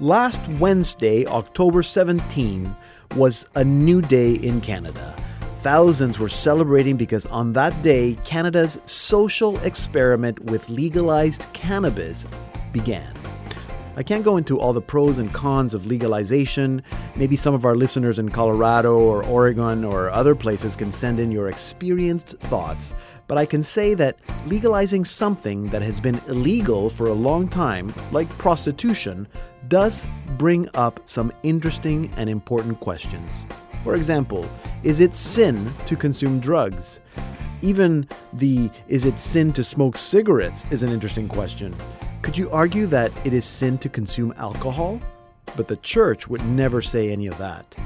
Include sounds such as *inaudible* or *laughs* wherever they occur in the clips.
Last Wednesday, October 17, was a new day in Canada. Thousands were celebrating because on that day, Canada's social experiment with legalized cannabis began. I can't go into all the pros and cons of legalization. Maybe some of our listeners in Colorado or Oregon or other places can send in your experienced thoughts. But I can say that legalizing something that has been illegal for a long time, like prostitution, does bring up some interesting and important questions. For example, is it sin to consume drugs? Even the is it sin to smoke cigarettes is an interesting question. Could you argue that it is sin to consume alcohol? But the church would never say any of that.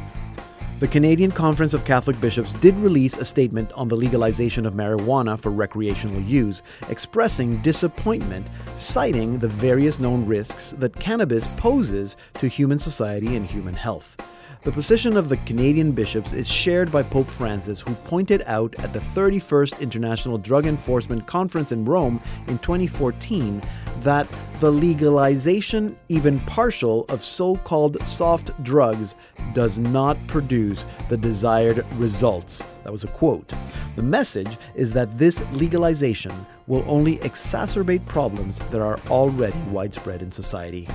The Canadian Conference of Catholic Bishops did release a statement on the legalization of marijuana for recreational use, expressing disappointment, citing the various known risks that cannabis poses to human society and human health. The position of the Canadian bishops is shared by Pope Francis, who pointed out at the 31st International Drug Enforcement Conference in Rome in 2014 that the legalization, even partial, of so called soft drugs does not produce the desired results. That was a quote. The message is that this legalization will only exacerbate problems that are already widespread in society.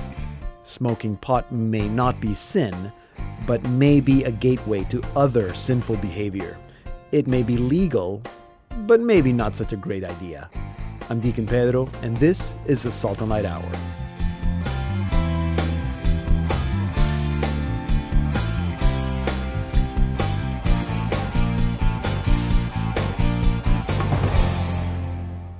Smoking pot may not be sin but may be a gateway to other sinful behavior. It may be legal, but maybe not such a great idea. I'm Deacon Pedro, and this is the Salt and Light Hour.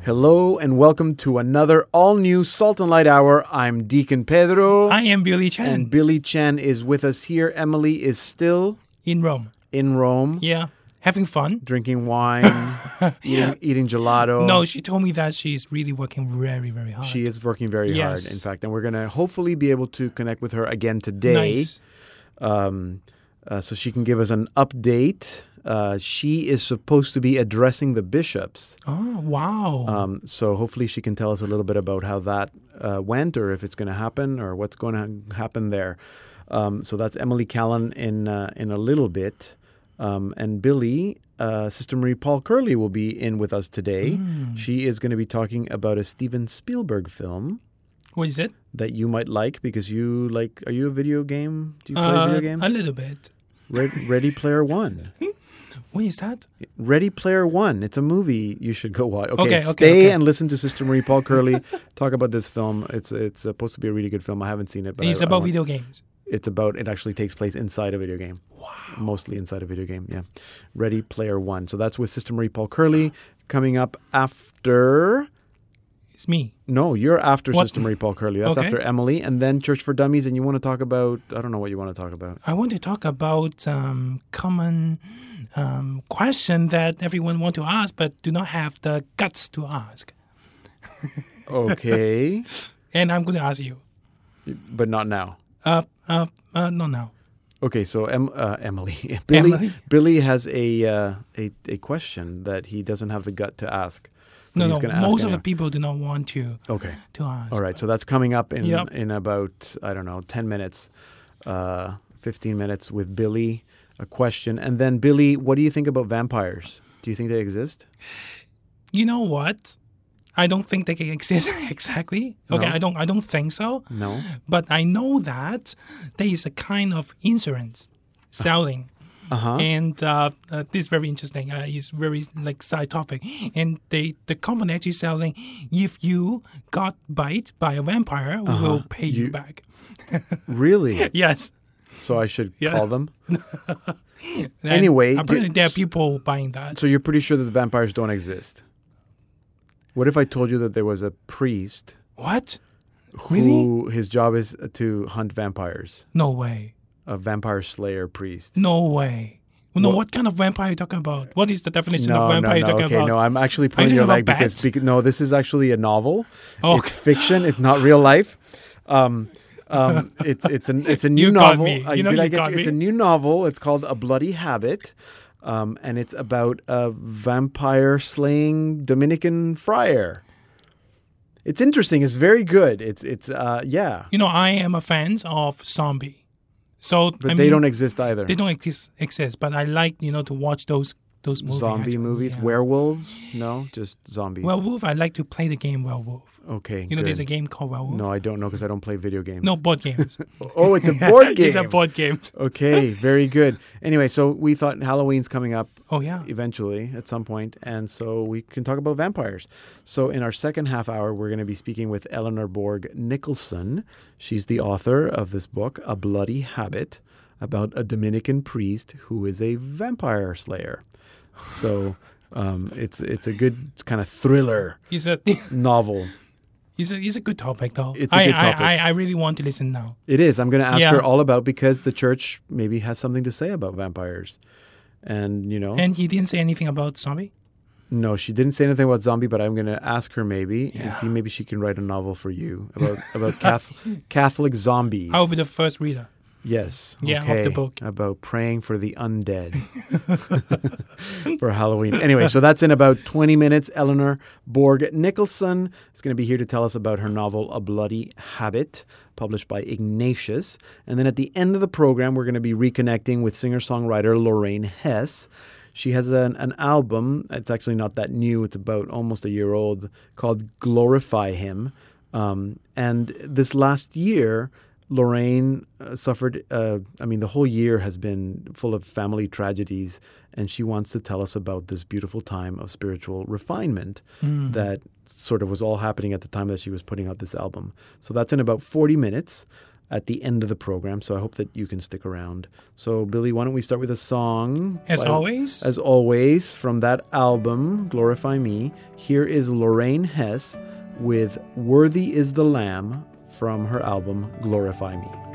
Hello and welcome to another all new Salt and Light Hour. I'm Deacon Pedro. I am Billy Chen. And Billy Chen is with us here. Emily is still in Rome. In Rome. Yeah. Having fun. Drinking wine, *laughs* eating, eating, gelato. No, she told me that she's really working very, very hard. She is working very yes. hard, in fact. And we're going to hopefully be able to connect with her again today. Nice. Um, uh, so she can give us an update uh, she is supposed to be addressing the bishops. Oh, wow. Um, so hopefully she can tell us a little bit about how that uh, went or if it's going to happen or what's going to happen there. Um, so that's Emily Callan in, uh, in a little bit. Um, and Billy, uh, Sister Marie Paul Curley will be in with us today. Mm. She is going to be talking about a Steven Spielberg film. What is it? That you might like because you like. Are you a video game? Do you play video games? Uh, A little bit. Ready Player One. *laughs* What is that? Ready Player One. It's a movie you should go watch. Okay, okay stay okay, okay. and listen to Sister Marie Paul Curley *laughs* talk about this film. It's it's supposed to be a really good film. I haven't seen it, but it's I, about I video games. It's about it actually takes place inside a video game. Wow. Mostly inside a video game. Yeah. Ready Player One. So that's with Sister Marie Paul Curley coming up after. It's me. No, you're after what? Sister Marie Paul Curley. That's okay. after Emily, and then Church for Dummies. And you want to talk about? I don't know what you want to talk about. I want to talk about um, common um, question that everyone want to ask, but do not have the guts to ask. *laughs* okay. and I'm going to ask you, but not now. Uh, uh, uh not now. Okay, so em, uh, Emily, *laughs* Billy, Emily? Billy has a, uh, a a question that he doesn't have the gut to ask. No, he's no. Most of the people do not want to. Okay. To ask. All right, so that's coming up in Yep. in about I don't know ten minutes, uh, fifteen minutes with Billy. A question, and then Billy, what do you think about vampires? Do you think they exist? You know what? I don't think they can *laughs* exist exactly. Okay, No? I don't. I don't think so. No. But I know that there is a kind of insurance selling. Uh huh. And uh, uh, this is very interesting. Uh, it's very like side topic. And they the company actually selling if you got bite by a vampire, we will pay you, Uh-huh. You- back. *laughs* Really? Yes. So I should Yeah. call them. *laughs* Anyway, apparently d- there are people buying that. So you're pretty sure that the vampires don't exist. What if I told you that there was a priest What? who Really? his job is to hunt vampires? No way. A vampire slayer priest. No way. No, What- what kind of vampire are you talking about? What is the definition No, of no, vampire no. you're talking Okay, about? no. I'm actually you your leg because, because no, this is actually a novel. Oh. It's fiction. It's not real *laughs* life. Um, um, it's it's an it's a *laughs* new You novel. You know did I you get It's me. a new novel. It's called A Bloody Habit, um, and it's about a vampire slaying Dominican friar. It's interesting. It's very good. It's it's uh yeah, You know, I am a fan of zombie. So but I they mean, don't exist either. they don't exist, exist, but I like you know to watch those those movies, Zombie actually, movies, yeah. werewolves? No, just zombies. Werewolf. I like to play the game Werewolf. okay, You know, there's a game called Werewolf. No, I don't know because I don't play video games. No board games. *laughs* Oh, it's a *laughs* board game. it's a board game. Okay, very good. Anyway, so we thought Halloween's coming up Oh yeah. eventually at some point, and so we can talk about vampires. So in our second half hour, we're going to be speaking with Eleanor Bourg Nicholson. She's the author of this book, A Bloody Habit, about a Dominican priest who is a vampire slayer. So um, it's it's a good kind of thriller It's a *laughs* novel. it's a it's a good topic though. It's a I, good I- topic. I, I really want to listen now. It is. I'm going to ask Yeah. her all about because the church maybe has something to say about vampires, and you know. And he didn't say anything about zombie. No, she didn't say anything about zombie, but I'm going to ask her maybe and see maybe she can write a novel for you about about Catholic, *laughs* Catholic zombies. I will be the first reader. Yes, Yeah, okay, the book. about praying for the undead *laughs* *laughs* for Halloween. Anyway, so that's in about 20 minutes. Eleanor Bourg Nicholson is going to be here to tell us about her novel A Bloody Habit, published by Ignatius. And then at the end of the program, we're going to be reconnecting with singer-songwriter Lorraine Hess. She has an, an album. It's actually not that new. It's about almost a year old called Glorify Him. Um, and this last year, Lorraine uh, suffered, uh, I mean, the whole year has been full of family tragedies. And she wants to tell us about this beautiful time of spiritual refinement that sort of was all happening at the time that she was putting out this album. So that's in about 40 minutes at the end of the program. So I hope that you can stick around. So, Billy, why don't we start with a song? As by- always. As always, from that album, Glorify Me, here is Lorraine Hess with Worthy is the Lamb from her album, Glorify Me.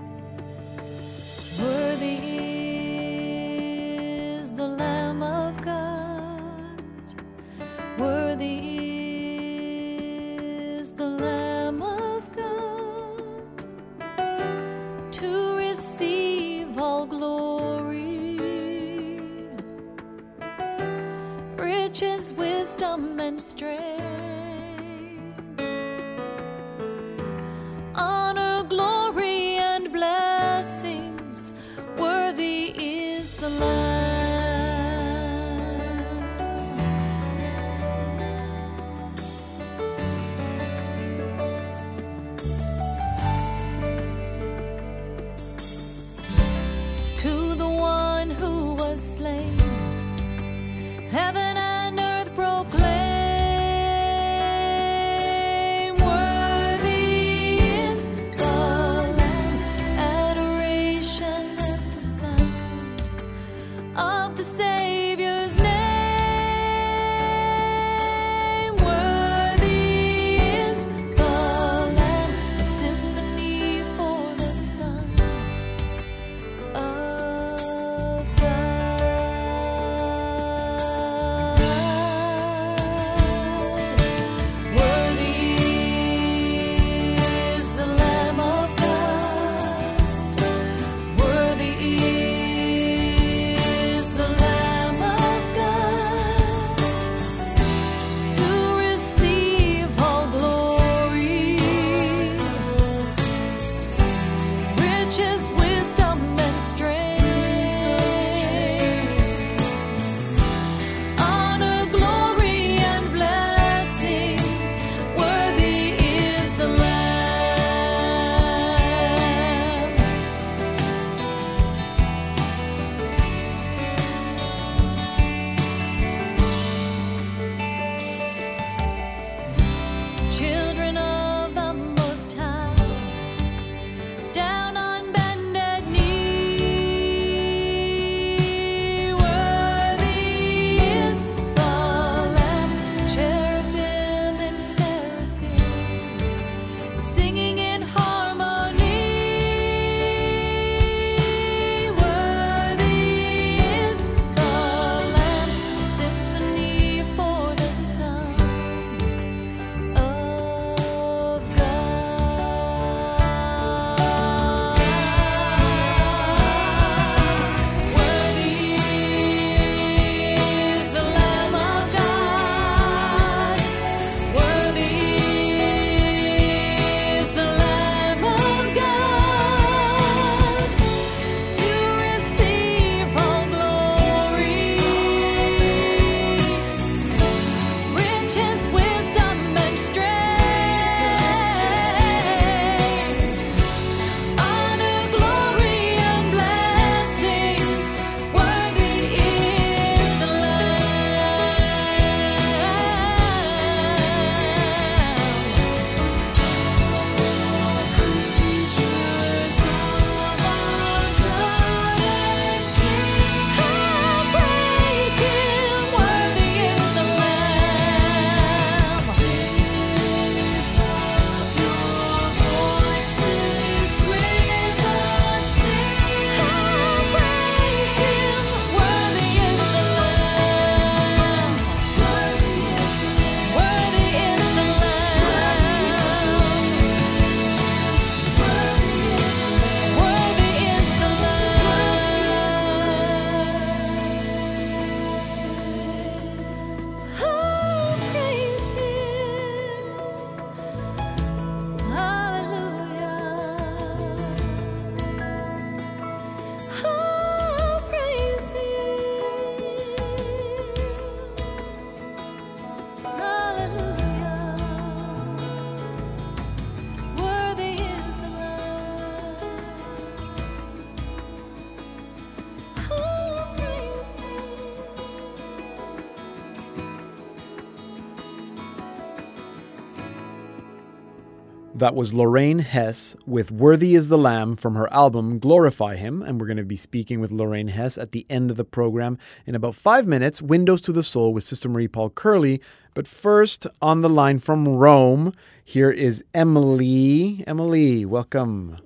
That was Lorraine Hess with Worthy is the Lamb from her album Glorify Him. And we're going to be speaking with Lorraine Hess at the end of the program in about five minutes. Windows to the Soul with Sister Marie Paul Curley. But first, on the line from Rome, here is Emily. Emily, welcome.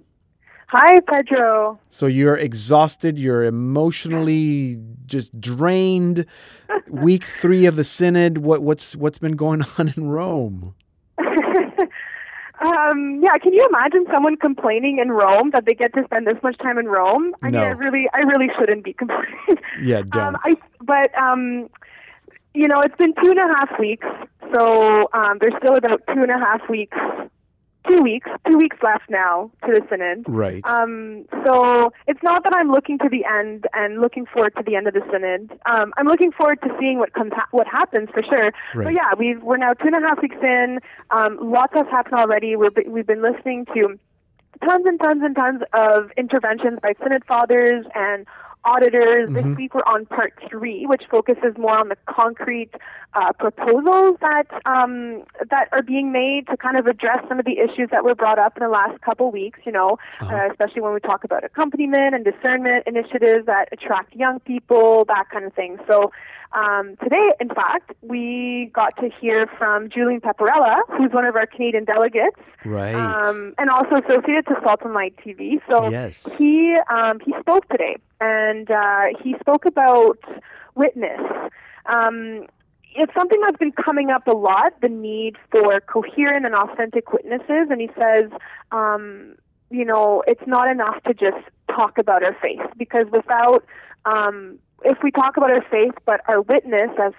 Hi, Pedro. So you're exhausted, you're emotionally just drained. *laughs* Week three of the synod. What, what's what's been going *laughs* on in Rome? Um, yeah, can you imagine someone complaining in Rome that they get to spend this much time in Rome? I No. mean, I really, I really shouldn't be complaining. Yeah, *laughs* don't. Um, I, but um, you know, it's been two and a half weeks, so um, there's still about two and a half weeks, two weeks, two weeks left now to the synod. right. Um, so it's not that I'm looking to the end and looking forward to the end of the synod. Um, I'm looking forward to seeing what comes, ha- what happens for sure. Right. But yeah, we've we're now two and a half weeks in. Um, lots has happened already. We've been, we've been listening to tons and tons and tons of interventions by synod fathers and auditors. This week we're on part three, which focuses more on the concrete uh, proposals that um, that are being made to kind of address some of the issues that were brought up in the last couple weeks. You know, uh, especially when we talk about accompaniment and discernment initiatives that attract young people, that kind of thing. So. Um, today, in fact, we got to hear from Julian Paparella, who's one of our Canadian delegates, right. um, and also associated to Salt and Light TV. So Yes. he um, he spoke today, and uh, he spoke about witness. Um, it's something that's been coming up a lot: the need for coherent and authentic witnesses. And he says, um, you know, it's not enough to just talk about our faith because without um, if we talk about our faith, but our witness as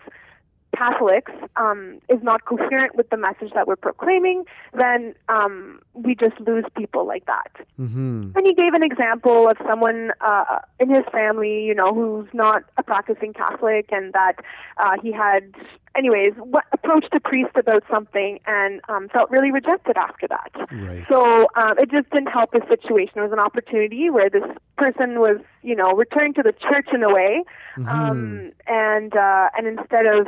Catholics um, is not coherent with the message that we're proclaiming, then um, we just lose people like that. mm-hmm. And he gave an example of someone uh, in his family, you know, who's not a practicing Catholic, and that uh, he had, anyways, what, approached a priest about something and um, felt really rejected after that. Right. So um, it just didn't help his situation. It was an opportunity where this person was, you know, returned to the church in a way, um, and uh, and instead of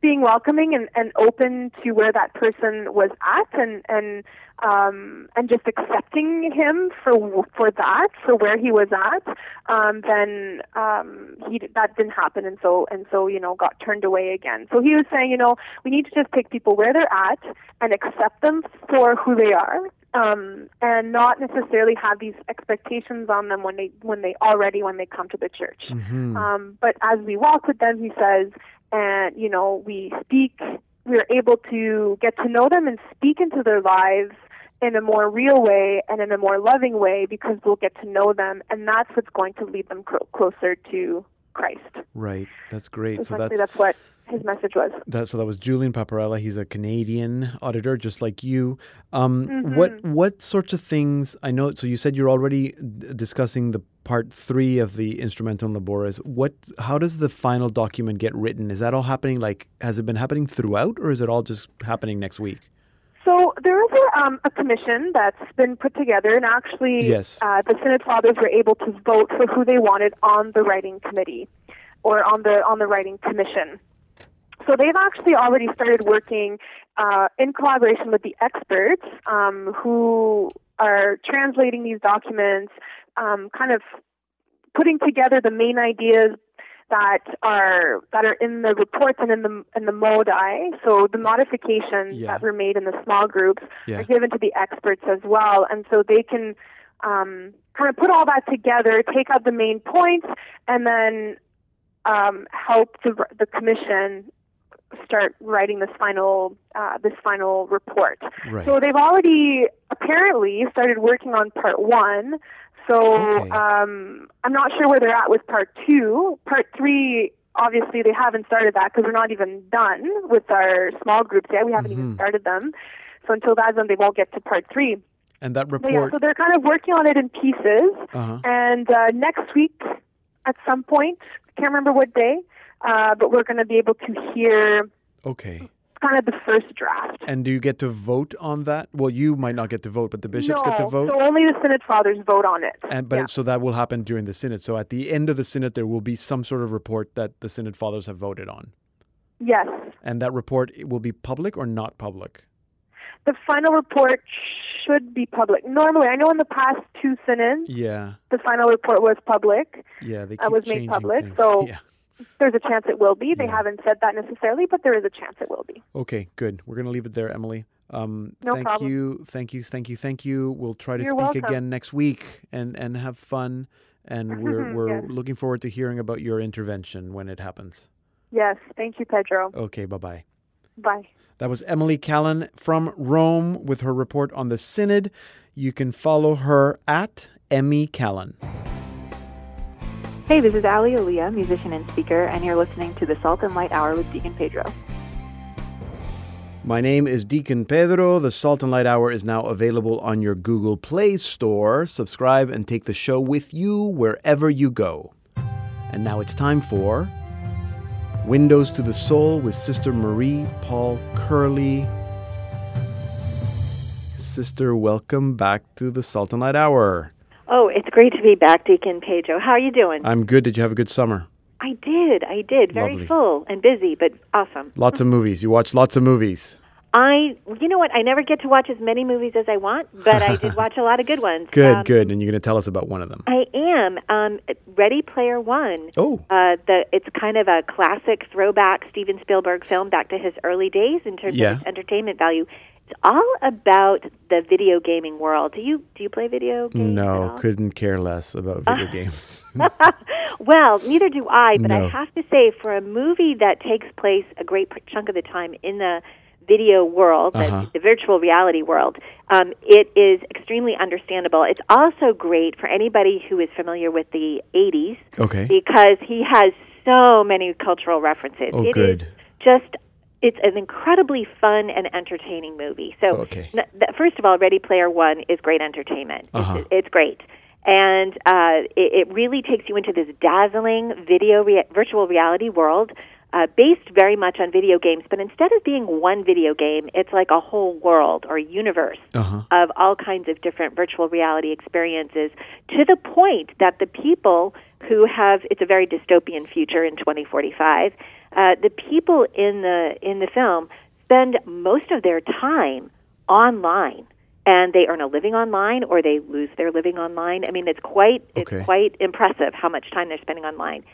being welcoming and, and open to where that person was at, and and um, and just accepting him for for that, for where he was at, um, then um, he that didn't happen, and so and so you know got turned away again. So he was saying, you know, we need to just take people where they're at and accept them for who they are, um, and not necessarily have these expectations on them when they when they already when they come to the church. Mm-hmm. Um, but as we walk with them, he says, and you know, we speak. We're able to get to know them and speak into their lives in a more real way and in a more loving way because we'll get to know them, and that's what's going to lead them clo- closer to Christ. Right. That's great. So that's that's what his message was. that. So that was Julian Paparella. He's a Canadian auditor, just like you. Um, What what sorts of things? I know. So you said you're already d- discussing the part three of the Instrumentum Laboris. What? How does the final document get written? Is that all happening? Like, has it been happening throughout, or is it all just happening next week? So there is a, um, a commission that's been put together, and actually, Yes. uh, the Synod Fathers were able to vote for who they wanted on the writing committee, or on the on the writing commission. So they've actually already started working uh, in collaboration with the experts um, who are translating these documents, um, kind of putting together the main ideas that are that are in the reports and in the in the modi. So the modifications Yeah. that were made in the small groups Yeah. are given to the experts as well, and so they can um, kind of put all that together, take out the main points, and then um, help the the commission start writing this final uh, this final report. Right. So they've already apparently started working on part one. So Okay. um, I'm not sure where they're at with part two. Part three, obviously, they haven't started that because we're not even done with our small groups yet. We haven't even started them. So until that's done, they won't get to part three. and that But yeah, report. so they're kind of working on it in pieces. uh-huh. And uh, next week, at some point, can't remember what day, uh, but we're going to be able to hear Okay. Kind of the first draft. And do you get to vote on that? Well, you might not get to vote, but the bishops no, get to vote. so only the Synod Fathers vote on it. And but Yeah. it, so that will happen during the synod. So at the end of the synod, there will be some sort of report that the synod fathers have voted on, yes, and that report will be public or not public. the final report should be public. Normally, I know in the past two synods, Yeah, the final report was public. yeah, they Uh, was made public, things. so- *laughs* yeah. There's a chance it will be. They Yeah. haven't said that necessarily, but there is a chance it will be. Okay, good. We're gonna leave it there, Emily. Um, No thank problem. you, thank you, thank you, thank you. We'll try to You're speak welcome. again next week and and have fun. And *laughs* we're we're Yes. looking forward to hearing about your intervention when it happens. Yes. Thank you, Pedro. Okay, bye bye. Bye. That was Emily Callan from Rome with her report on the synod. You can follow her at Emmy Callan. Hey, this is Ali Aaliyah, musician and speaker, and you're listening to the Salt and Light Hour with Deacon Pedro. My name is Deacon Pedro. The Salt and Light Hour is now available on your Google Play Store. Subscribe and take the show with you wherever you go. And now it's time for Windows to the Soul with Sister Marie Paul Curley. Sister, welcome back to the Salt and Light Hour. Oh, it's great to be back, Deacon Pedro. How are you doing? I'm good. Did you have a good summer? I did, I did. Very Lovely. full and busy, but awesome. Lots of movies. You watch lots of movies. I, you know what? I never get to watch as many movies as I want, but I did *laughs* watch a lot of good ones. Good, Um, good. And you're going to tell us about one of them. I am. Um, Ready Player One. Oh, Uh, the it's kind of a classic throwback Steven Spielberg film back to his early days in terms Yeah. of its entertainment value. It's all about the video gaming world. Do you do you play video games? no, couldn't care less about video *laughs* games. *laughs* well, neither do I, but No. I have to say, for a movie that takes place a great chunk of the time in the video world, the- Uh-huh. the virtual reality world, um, it is extremely understandable. It's also great for anybody who is familiar with the 80s Okay. because he has so many cultural references. Oh, It good. just it's an incredibly fun and entertaining movie. So, Okay. th- first of all, Ready Player One is great entertainment. Uh-huh. It's, it's great, and uh, it, it really takes you into this dazzling video rea- virtual reality world. Uh, based very much on video games, but instead of being one video game, it's like a whole world or universe Uh-huh. of all kinds of different virtual reality experiences to the point that the people who have it's a very dystopian future in 2045 uh, the people in the in the film spend most of their time online and they earn a living online or they lose their living online. I mean it's quite Okay. it's quite impressive how much time they're spending online.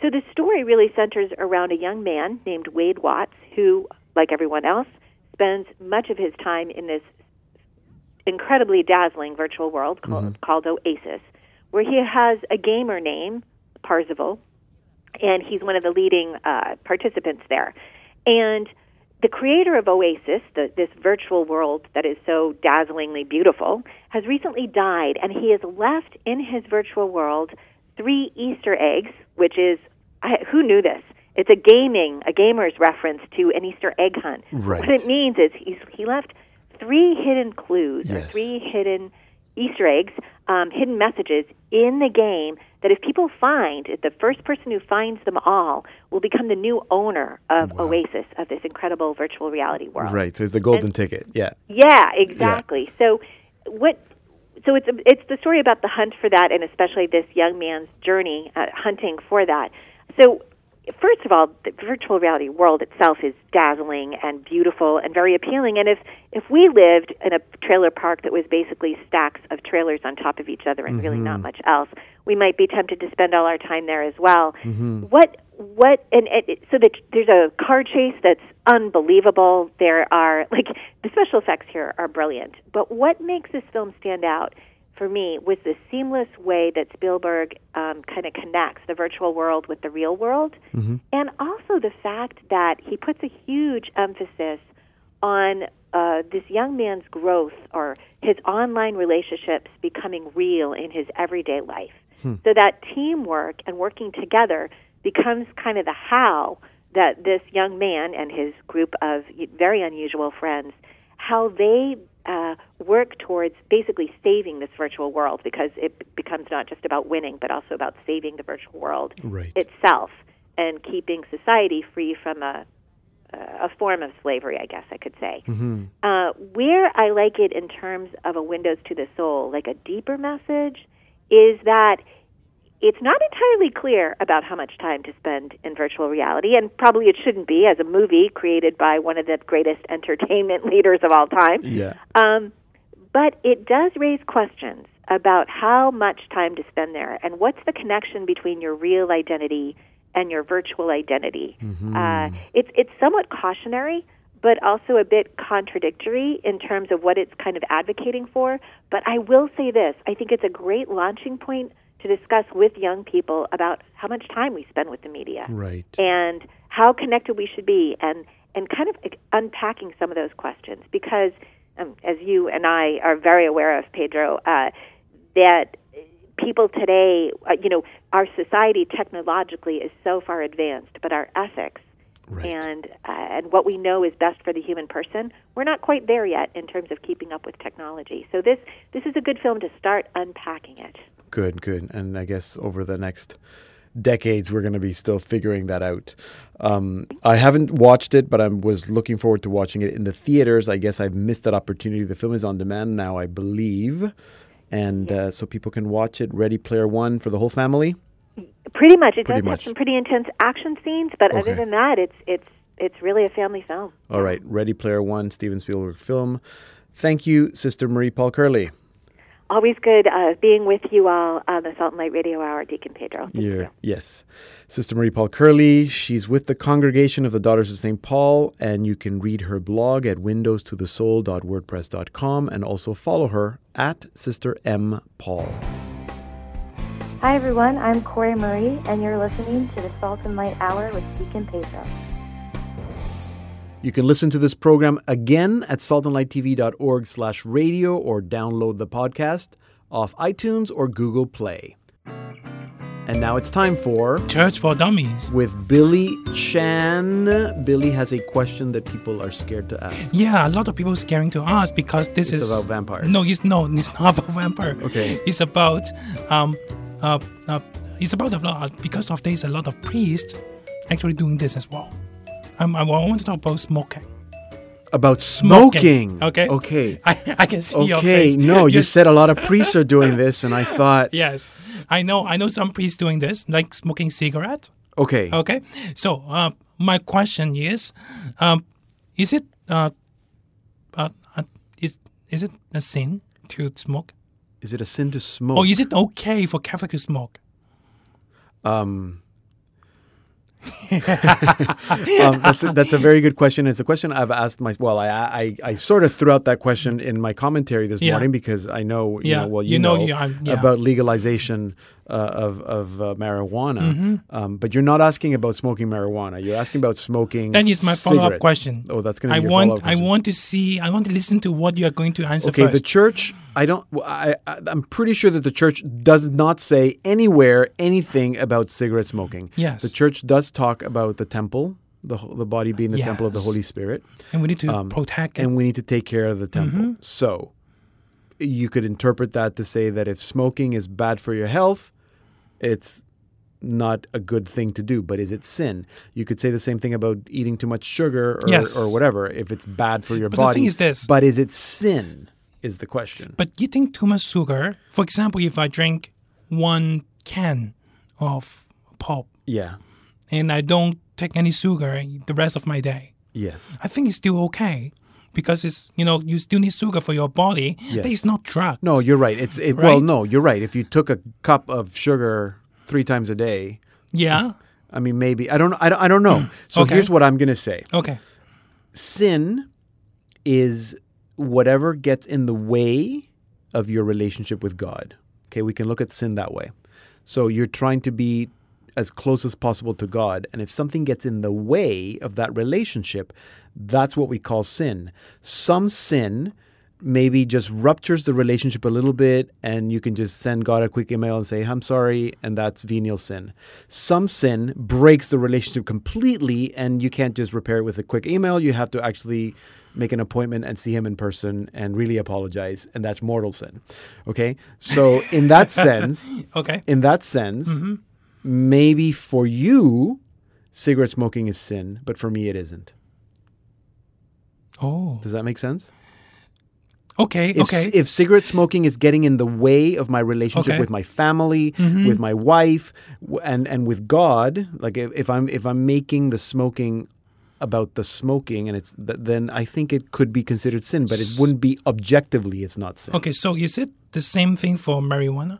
So the story really centers around a young man named Wade Watts, who, like everyone else, spends much of his time in this incredibly dazzling virtual world called, called Oasis, where he has a gamer name, Parzival, and he's one of the leading uh, participants there. And the creator of Oasis, the, this virtual world that is so dazzlingly beautiful, has recently died, and he has left in his virtual world three Easter eggs, which is I, who knew this? It's a gaming, a gamer's reference to an Easter egg hunt. Right. What it means is he's, he left three hidden clues or three hidden Easter eggs, um, hidden messages in the game that if people find, if the first person who finds them all will become the new owner of Oasis, of this incredible virtual reality world. Right. So it's the golden ticket. Yeah. Yeah, exactly. So what so it's it's the story about the hunt for that and especially this young man's journey uh, hunting for that. So first of all, the virtual reality world itself is dazzling and beautiful and very appealing and if if we lived in a trailer park that was basically stacks of trailers on top of each other and really not mm-hmm. much else, we might be tempted to spend all our time there as well. Mm-hmm. What what and, and it- so that there's a car chase that's unbelievable. There are like the special effects here are brilliant. But what makes this film stand out for me was the seamless way that Spielberg um, kind of connects the virtual world with the real world, and also the fact that he puts a huge emphasis on uh, this young man's growth or his online relationships becoming real in his everyday life. So that teamwork and working together becomes kind of the how that this young man and his group of very unusual friends, how they uh, work towards basically saving this virtual world because it becomes not just about winning, but also about saving the virtual world Right. itself and keeping society free from a a form of slavery, I guess I could say. Uh, where I like it in terms of a windows to the soul, like a deeper message, is that it's not entirely clear about how much time to spend in virtual reality, and probably it shouldn't be as a movie created by one of the greatest *laughs* entertainment leaders of all time. Yeah. Um, but it does raise questions about how much time to spend there and what's the connection between your real identity and your virtual identity. Uh, it's it's somewhat cautionary, but also a bit contradictory in terms of what it's kind of advocating for. But I will say this: I think it's a great launching point to discuss with young people about how much time we spend with the media Right. and how connected we should be and and kind of unpacking some of those questions because um, as you and I are very aware of Pedro uh, that people today uh, you know our society technologically is so far advanced but our ethics Right. and uh, and what we know is best for the human person we're not quite there yet in terms of keeping up with technology so this this is a good film to start unpacking it Good, good. And I guess over the next decades, we're going to be still figuring that out. Um, I haven't watched it, but I was looking forward to watching it in the theaters. I guess I've missed that opportunity. The film is on demand now, I believe. And uh, so people can watch it. Ready Player One for the whole family. Pretty much. It Pretty does much. have some pretty intense action scenes, but Okay. other than that, it's it's it's really a family film. All right, Ready Player One, Steven Spielberg film. Thank you, Sister Marie Paul Curley. Always good uh, being with you all on the Salt and Light Radio Hour, Deacon Pedro. Thank Yeah, you. yes. Sister Marie Paul Curley. She's with the Congregation of the Daughters of St. Paul, and you can read her blog at windowstothesoul.wordpress.com and also follow her at Sister M. Paul. Hi, everyone. I'm Corey Marie, and you're listening to the Salt and Light Hour with Deacon Pedro. You can listen to this program again at saltandlighttv.org slash radio or download the podcast off iTunes or Google Play. And now it's time for Church for Dummies. with Billy Chan. Billy has a question that people are scared to ask. Yeah, a lot of people are scaring to ask because this It's is about vampires. No, it's no, it's not about vampire. Okay. It's about um, uh, uh, it's about a lot because of there's a lot of priests actually doing this as well. Um, I, I want to talk about smoking. About smoking. Okay. Okay. *laughs* I, I can see your Okay. face. No, *laughs* you said a lot of priests are doing this, and I thought, *laughs* Yes, I know. I know some priests doing this, like smoking cigarette. okay. Okay, so uh, my question is, um, is it uh, uh, uh, is is it a sin to smoke, Is it a sin to smoke? or is it okay for Catholic to smoke? Um, *laughs* um, that's a, that's a very good question. It's a question I've asked my well. I, I I sort of threw out that question in my commentary this Yeah. morning because I know you Yeah, know well you, you know know, yeah. about legalization uh, of of uh, marijuana, Mm-hmm. um, but you're not asking about smoking marijuana. You're asking about smoking. That is my follow-up question. Oh, that's going to I be your want I want to see. I want to listen to what you are going to answer Okay, first. the church. I don't. I, I I'm pretty sure that the church does not say anywhere anything about cigarette smoking. Yes. the church does talk about the temple, the the body being the temple of the Holy Spirit, and we need to um, protect it. and we need to take care of the temple. Mm-hmm. So, you could interpret that to say that if smoking is bad for your health, it's not a good thing to do. But is it sin? You could say the same thing about eating too much sugar or, Yes. or whatever. If it's bad for your But the body, thing is this- But is it sin? Is the question. But eating too much sugar, for example, if I drink one can of pop, Yeah. And I don't take any sugar the rest of my day, Yes. I think it's still okay because it's you know you still need sugar for your body. Yes. But it's not drugs. No, you're right. It's it, well, no, you're right. If you took a cup of sugar three times a day, yeah. I mean, maybe I don't. I don't, I don't know. So Okay. here's what I'm gonna say: Okay. sin is whatever gets in the way of your relationship with God. Okay, we can look at sin that way. So you're trying to be as close as possible to God, and if something gets in the way of that relationship, that's what we call sin. Some sin maybe just ruptures the relationship a little bit and you can just send God a quick email and say, I'm sorry, and that's venial sin. Some sin breaks the relationship completely and you can't just repair it with a quick email. You have to actually make an appointment and see him in person and really apologize, and that's mortal sin. Okay? So in that *laughs* sense, Okay. in that sense, mm-hmm. Maybe for you, cigarette smoking is sin, but for me it isn't. Oh. Does that make sense? Okay, If, okay. if cigarette smoking is getting in the way of my relationship Okay. Mm-hmm. with my family, with my wife, and and with God, like if, if I'm if I'm making the smoking about the smoking, and it's then I think it could be considered sin, but it wouldn't be objectively. It's not sin. okay, so is it the same thing for marijuana?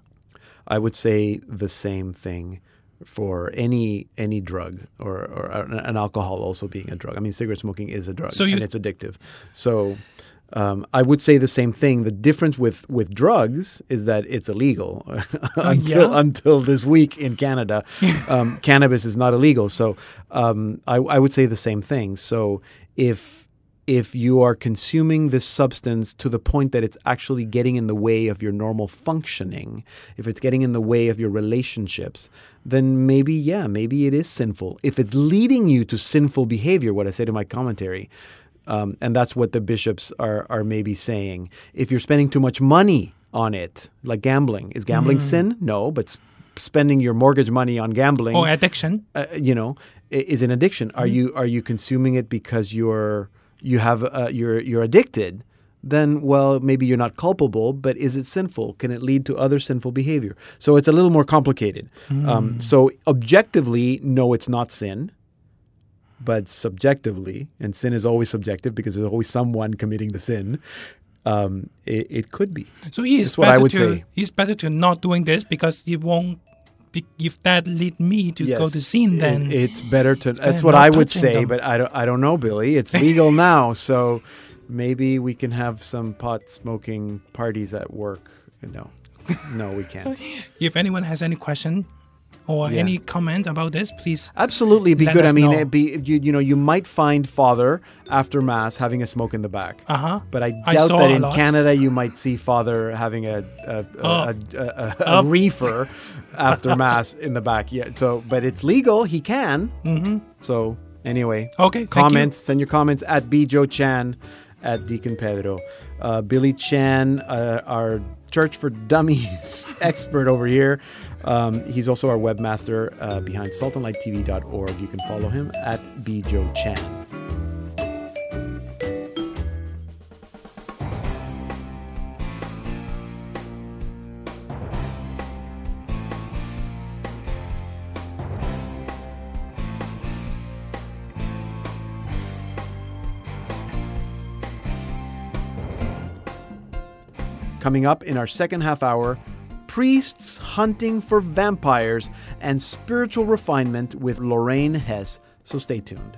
I would say the same thing for any any drug or, or an an alcohol also being a drug. I mean, cigarette smoking is a drug So you- and it's addictive. So um, I would say the same thing. The difference with, with drugs is that it's illegal *laughs* until yeah? until this week in Canada. *laughs* um, cannabis is not illegal. So um, I, I would say the same thing. So if if you are consuming this substance to the point that it's actually getting in the way of your normal functioning, if it's getting in the way of your relationships, then maybe, yeah, maybe it is sinful. If it's leading you to sinful behavior, what I said in my commentary, um, and that's what the bishops are, are maybe saying. If you're spending too much money on it, like gambling, is gambling sin? No, but spending your mortgage money on gambling Or addiction? uh, you know is an addiction are you are you consuming it because you're you have uh, you're you're addicted then well maybe you're not culpable but is it sinful can it lead to other sinful behavior so it's a little more complicated um, so objectively no it's not sin but subjectively and sin is always subjective because there's always someone committing the sin um, it, it could be So it's That's what I better would to say. it's better to not doing this because it won't. If that lead me to go to sin, then it's better to. That's better what I would say, them. but I don't. I don't know, Billy. It's legal *laughs* now, so maybe we can have some pot smoking parties at work. No, no, we can't. *laughs* if anyone has any question or Yeah. any comment about this, please. Absolutely, be good. I mean, know. it'd be you, you know, you might find Father after Mass having a smoke in the back. Uh huh. But I I doubt saw that in lot. Canada you might see Father having a a, a, Uh, a, a, a reefer *laughs* after Mass in the back. Yeah. So, but it's legal. He can. Mm-hmm. So anyway, Okay, thank you. comments. Send your comments at B Joe Chan at Deacon Pedro. Uh, Billy Chan, uh, our Church for Dummies *laughs* expert over here. Um, he's also our webmaster uh, behind saltandlighttv.org. You can follow him at B Joe Chan. Coming up in our second half hour, priests hunting for vampires and spiritual refinement with Lorraine Hess. So stay tuned.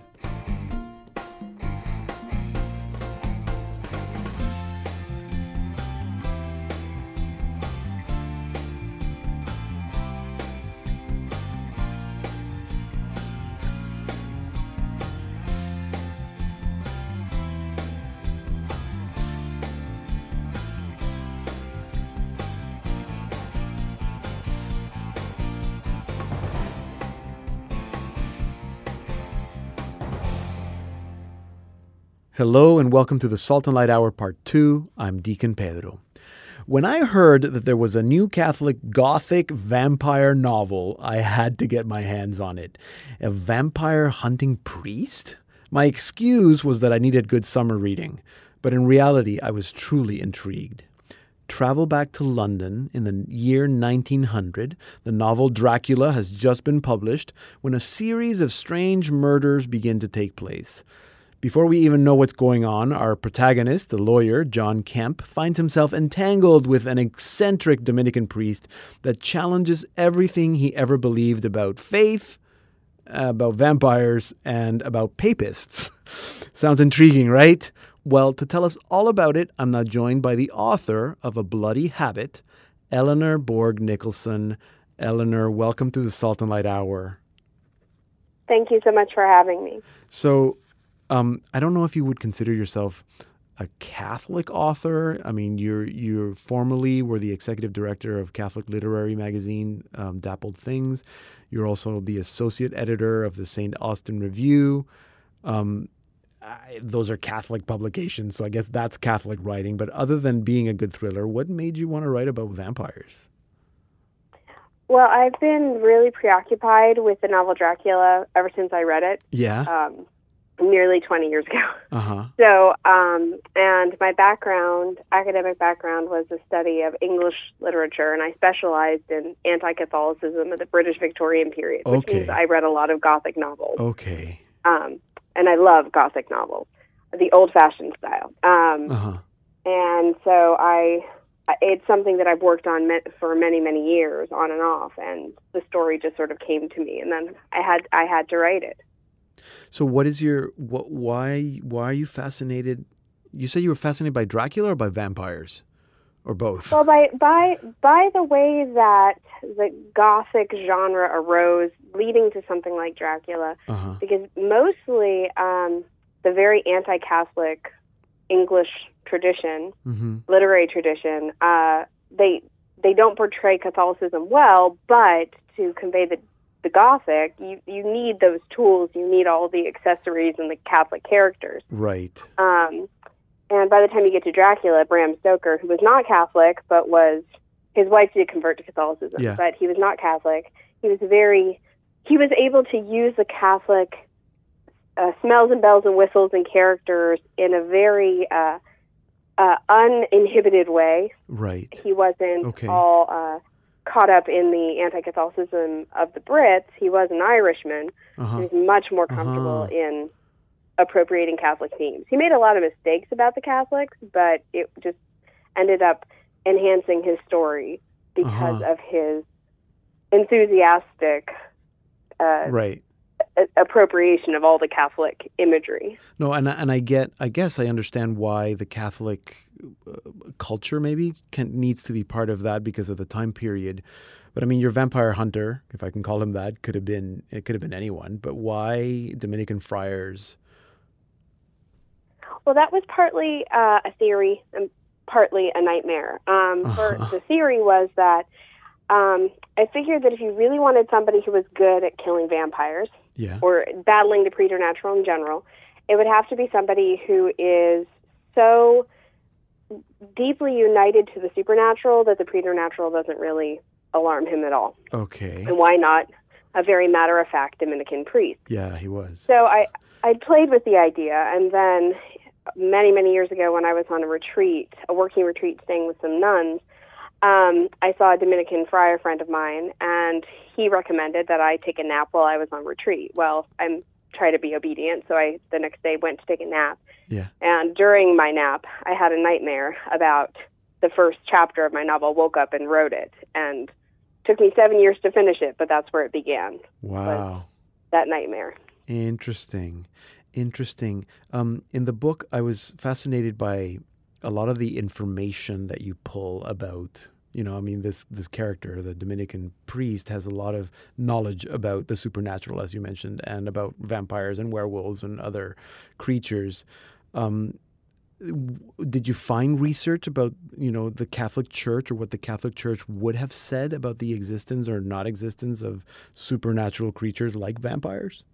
Hello and welcome to the Salt and Light Hour Part 2. I'm Deacon Pedro. When I heard that there was a new Catholic Gothic vampire novel, I had to get my hands on it. A vampire hunting priest? My excuse was that I needed good summer reading, but in reality, I was truly intrigued. Travel back to London in the year 1900. The novel Dracula has just been published when a series of strange murders begin to take place. Before we even know what's going on, our protagonist, the lawyer, John Kemp, finds himself entangled with an eccentric Dominican priest that challenges everything he ever believed about faith, about vampires, and about papists. *laughs* Sounds intriguing, right? Well, to tell us all about it, I'm now joined by the author of A Bloody Habit, Eleanor Bourg Nicholson. Eleanor, welcome to the Salt and Light Hour. Thank you so much for having me. So, um, I don't know if you would consider yourself a Catholic author. I mean, you're you formerly were the executive director of Catholic literary magazine, um, Dappled Things. You're also the associate editor of the St. Austin Review. Um, I, those are Catholic publications, so I guess that's Catholic writing. But other than being a good thriller, what made you want to write about vampires? Well, I've been really preoccupied with the novel Dracula ever since I read it. Yeah. Um, nearly 20 years ago. Uh huh. So, um, and my background, academic background, was the study of English literature, and I specialized in anti-Catholicism of the British Victorian period, which Okay. means I read a lot of Gothic novels, Okay. um, and I love Gothic novels, the old-fashioned style. Um, Uh huh. and so I, it's something that I've worked on for many, many years, on and off, and the story just sort of came to me, and then I had, I had to write it. So, what is your what? Why? Why are you fascinated? You said you were fascinated by Dracula or by vampires, or both? Well, by by by the way that the gothic genre arose, leading to something like Dracula, Uh huh. because mostly um, the very anti-Catholic English tradition, Mm-hmm. literary tradition, uh, they they don't portray Catholicism well, but to convey the the Gothic, you you need those tools, you need all the accessories and the Catholic characters. Right. Um, and by the time you get to Dracula, Bram Stoker, who was not Catholic, but was his wife did convert to Catholicism, Yeah. but he was not Catholic. He was very he was able to use the Catholic uh, smells and bells and whistles and characters in a very uh, uh, uninhibited way. Right. He wasn't Okay. all uh, caught up in the anti-Catholicism of the Brits. He was an Irishman. Uh He was much more comfortable Uh-huh. in appropriating Catholic themes. He made a lot of mistakes about the Catholics, but it just ended up enhancing his story because Uh-huh. of his enthusiastic uh, Right. Appropriation of all the Catholic imagery. No, and I- and I get. I guess I understand why the Catholic uh, culture maybe can needs to be part of that because of the time period. But I mean, your vampire hunter, if I can call him that, could have been it could have been anyone. But why Dominican friars? Well, that was partly uh, a theory and partly a nightmare. Um, *laughs* for, Uh-huh. the theory was that um, I figured that if you really wanted somebody who was good at killing vampires, Yeah. or battling the preternatural in general, it would have to be somebody who is so deeply united to the supernatural that the preternatural doesn't really alarm him at all. Okay. And why not a very matter of fact Dominican priest? Yeah, he was. So I I played with the idea, and then many many years ago, when I was on a retreat, a working retreat, staying with some nuns, um, I saw a Dominican friar friend of mine, and he recommended that I take a nap while I was on retreat. Well, I'm try to be obedient, so I the next day went to take a nap, Yeah. and during my nap, I had a nightmare about the first chapter of my novel. Woke up and wrote it, and took me seven years to finish it, but that's where it began. Wow. That nightmare. Interesting. Interesting. Um, in the book, I was fascinated by a lot of the information that you pull about. You know, I mean, this this character, the Dominican priest, has a lot of knowledge about the supernatural, as you mentioned, and about vampires and werewolves and other creatures. Um, did you find research about you know the Catholic Church or what the Catholic Church would have said about the existence or not existence of supernatural creatures like vampires?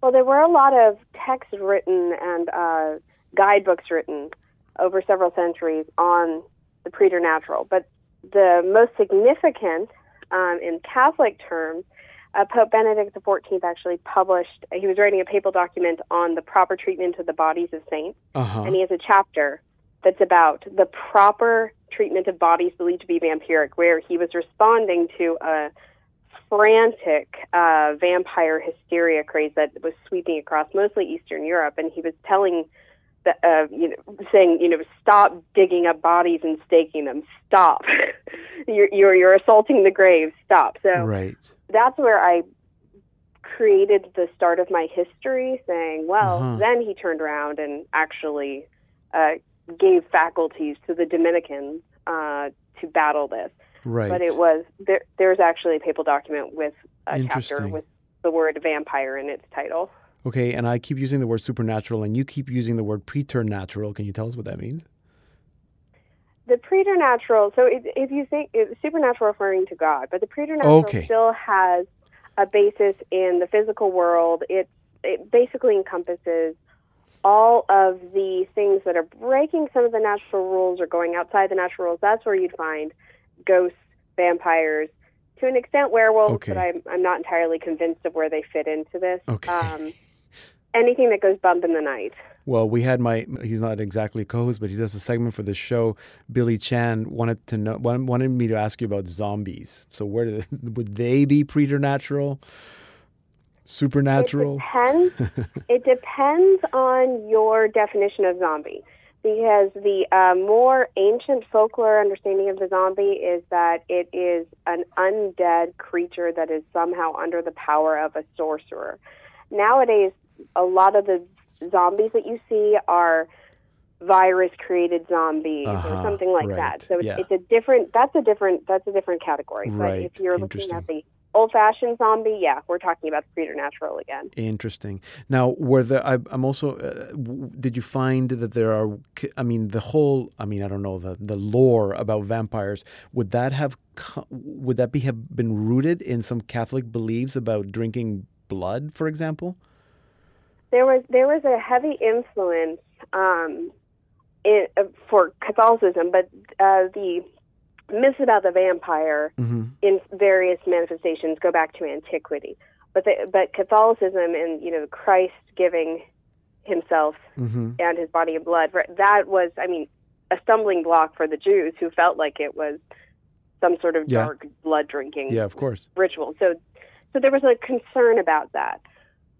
Well, there were a lot of texts written and uh, guidebooks written over several centuries on the preternatural, but the most significant um, in Catholic terms, uh, Pope Benedict XIV actually published. He was writing a papal document on the proper treatment of the bodies of saints, Uh huh. and he has a chapter that's about the proper treatment of bodies believed to be vampiric, where he was responding to a frantic uh, vampire hysteria craze that was sweeping across mostly Eastern Europe, and he was telling uh, you know, saying, you know, stop digging up bodies and staking them. Stop. *laughs* you're, you're you're assaulting the graves. Stop. So Right. that's where I created the start of my history, saying, well, Uh-huh. then he turned around and actually uh, gave faculties to the Dominicans uh, to battle this. Right. But it was there. There's actually a papal document with a chapter with the word vampire in its title. Okay, and I keep using the word supernatural, and you keep using the word preternatural. Can you tell us what that means? The preternatural. So if, if you think it's supernatural referring to God, but the preternatural Okay. still has a basis in the physical world. It it basically encompasses all of the things that are breaking some of the natural rules or going outside the natural rules. That's where you'd find ghosts, vampires, to an extent werewolves, Okay. but I'm I'm not entirely convinced of where they fit into this. Okay. Um, anything that goes bump in the night. Well, we had my, he's not exactly a co host, but he does a segment for the show. Billy Chan wanted to know, wanted me to ask you about zombies. So, where do they, *laughs* would they be preternatural? Supernatural? It depends. *laughs* it depends on your definition of zombie. Because the uh, more ancient folklore understanding of the zombie is that it is an undead creature that is somehow under the power of a sorcerer. Nowadays, a lot of the zombies that you see are virus created zombies Uh-huh, or something like right, that. So it's, yeah. it's a different that's a different that's a different category. Right, But if you're looking at the old fashioned zombie, yeah, we're talking about the preternatural again. Interesting. Now, were there? I, I'm also. Uh, w- did you find that there are? I mean, the whole. I mean, I don't know the the lore about vampires. Would that have? Would that be have been rooted in some Catholic beliefs about drinking blood, for example? There was there was a heavy influence um, in, uh, for Catholicism, but uh, the myths about the vampire Mm-hmm. in various manifestations go back to antiquity. But the, but Catholicism and you know Christ giving himself Mm-hmm. and his body and blood that was I mean a stumbling block for the Jews who felt like it was some sort of Yeah. dark blood drinking Yeah, of course. ritual. So, so there was a concern about that,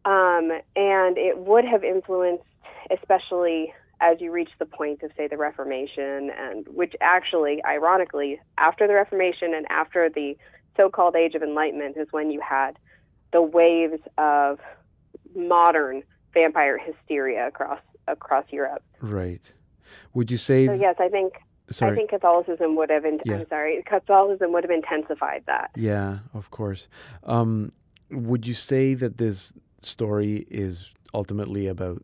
um, and it would have influenced, especially as you reach the point of, say, the Reformation, and which actually, ironically, after the Reformation and after the so-called Age of Enlightenment is when you had the waves of modern vampire hysteria across across Europe. Right. Would you say? So yes, I think sorry. I think Catholicism would have. In, Yeah. I'm sorry, Catholicism would have intensified that. Yeah, of course. Um, would you say that this story is ultimately about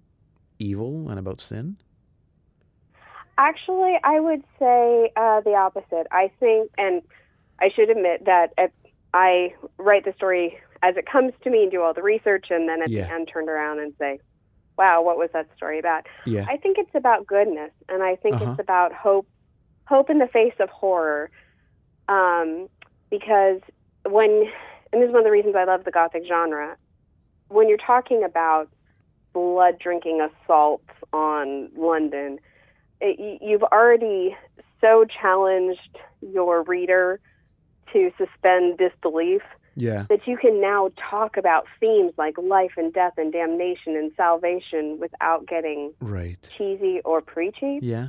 evil and about sin? Actually, I would say uh, the opposite. I think, and I should admit that at, I write the story as it comes to me and do all the research, and then at Yeah. the end turn around and say, "Wow, what was that story about?" Yeah. I think it's about goodness, and I think Uh-huh. it's about hope, hope in the face of horror. Um, because when, and this is one of the reasons I love the gothic genre, when you're talking about blood drinking assaults on London, it, you've already so challenged your reader to suspend disbelief Yeah. that you can now talk about themes like life and death and damnation and salvation without getting Right. cheesy or preachy. Yeah.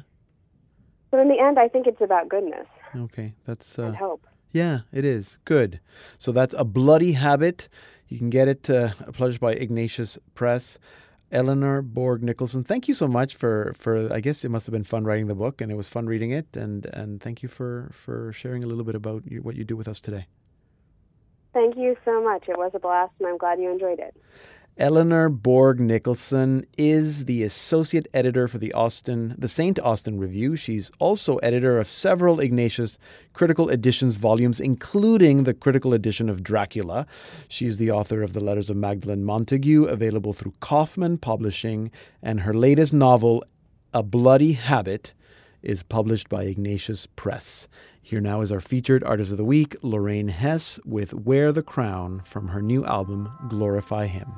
So in the end, I think it's about goodness Okay. That's uh, and hope. yeah. It is good. So that's a bloody habit. You can get it uh, published by Ignatius Press. Eleanor Bourg Nicholson, thank you so much for for. I guess it must have been fun writing the book, and it was fun reading it. And and thank you for for sharing a little bit about you, what you do with us today. Thank you so much. It was a blast, and I'm glad you enjoyed it. Eleanor Bourg Nicholson is the associate editor for the Austin, the Saint Austin Review. She's also editor of several Ignatius Critical Editions volumes, including the critical edition of Dracula. She's the author of the Letters of Magdalene Montague, available through Kaufman Publishing, and her latest novel, A Bloody Habit, is published by Ignatius Press. Here now is our featured artist of the week, Lorraine Hess, with Wear the Crown from her new album, Glorify Him.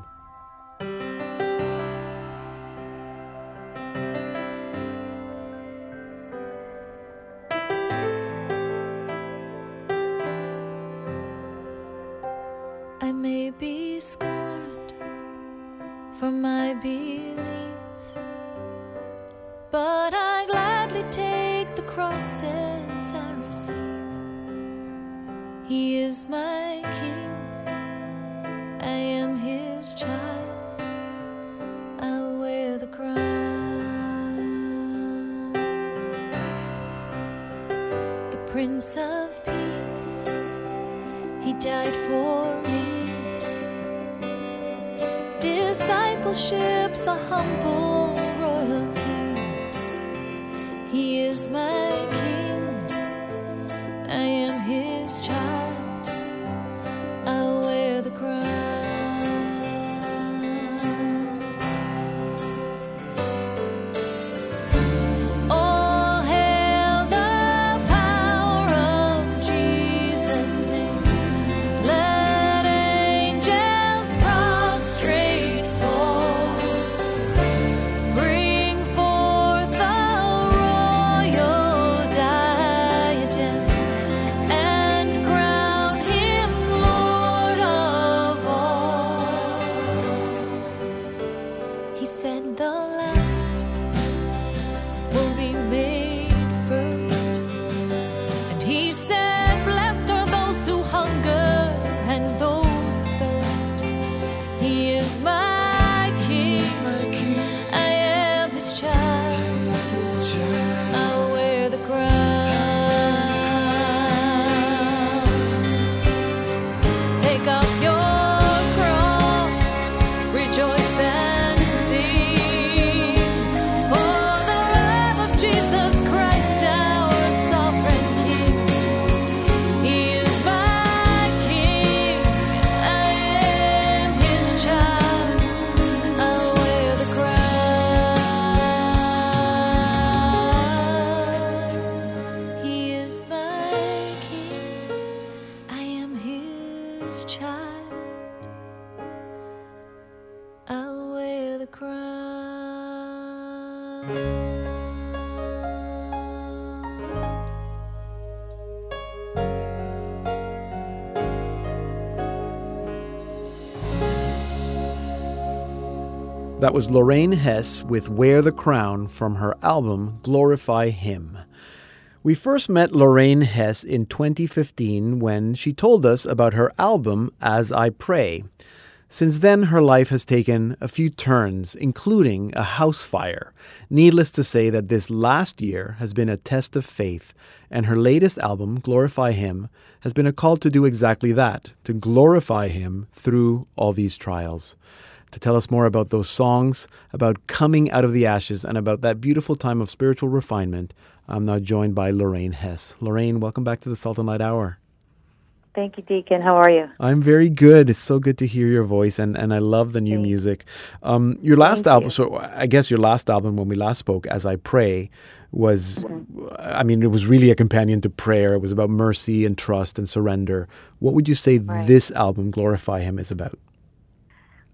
That was Lorraine Hess with Wear the Crown from her album Glorify Him. We first met Lorraine Hess in 2015 when she told us about her album As I Pray. Since then, her life has taken a few turns, including a house fire. Needless to say that this last year has been a test of faith, and her latest album, Glorify Him, has been a call to do exactly that to glorify Him through all these trials. To tell us more about those songs, about coming out of the ashes, and about that beautiful time of spiritual refinement, I'm now joined by Lorraine Hess. Lorraine, welcome back to the Salt and Light Hour. Thank you, Deacon. How are you? I'm very good. It's so good to hear your voice, and, and I love the new Thanks. music. Um, your last Thank album, you. so I guess your last album when we last spoke, As I Pray, was, I mean, it was really a companion to prayer. It was about mercy and trust and surrender. What would you say Right. this album, Glorify Him, is about?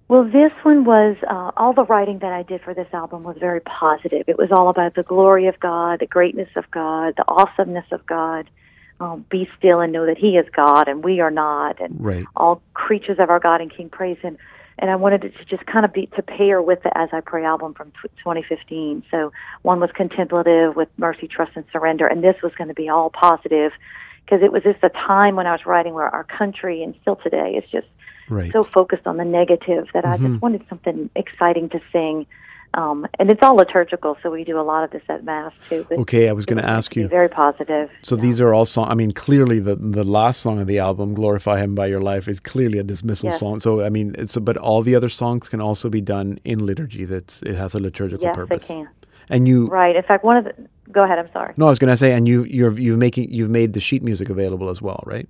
Well, this one was uh, all the writing that I did for this album was very positive. It was all about the glory of God, the greatness of God, the awesomeness of God. Um, be still and know that He is God and we are not, and Right. all creatures of our God and King praise Him. And I wanted it to just kind of be to pair with the As I Pray album from tw 2015. So one was contemplative with mercy, trust, and surrender, and this was going to be all positive because it was just a time when I was writing where our country and still today is just Right. so focused on the negative that I Mhm. just wanted something exciting to sing. Um, and it's all liturgical, so we do a lot of this at Mass too. Okay, I was going to ask you. Very positive. So yeah. these are all songs. I mean, clearly the the last song of the album, "Glorify Him by Your Life," is clearly a dismissal Yes. song. So I mean, it's but all the other songs can also be done in liturgy. That's it has a liturgical yes, purpose. they can. And you, Right. In fact, one of the. Go ahead. I'm sorry. no, I was going to say, and you you're you've making you've made the sheet music available as well, right?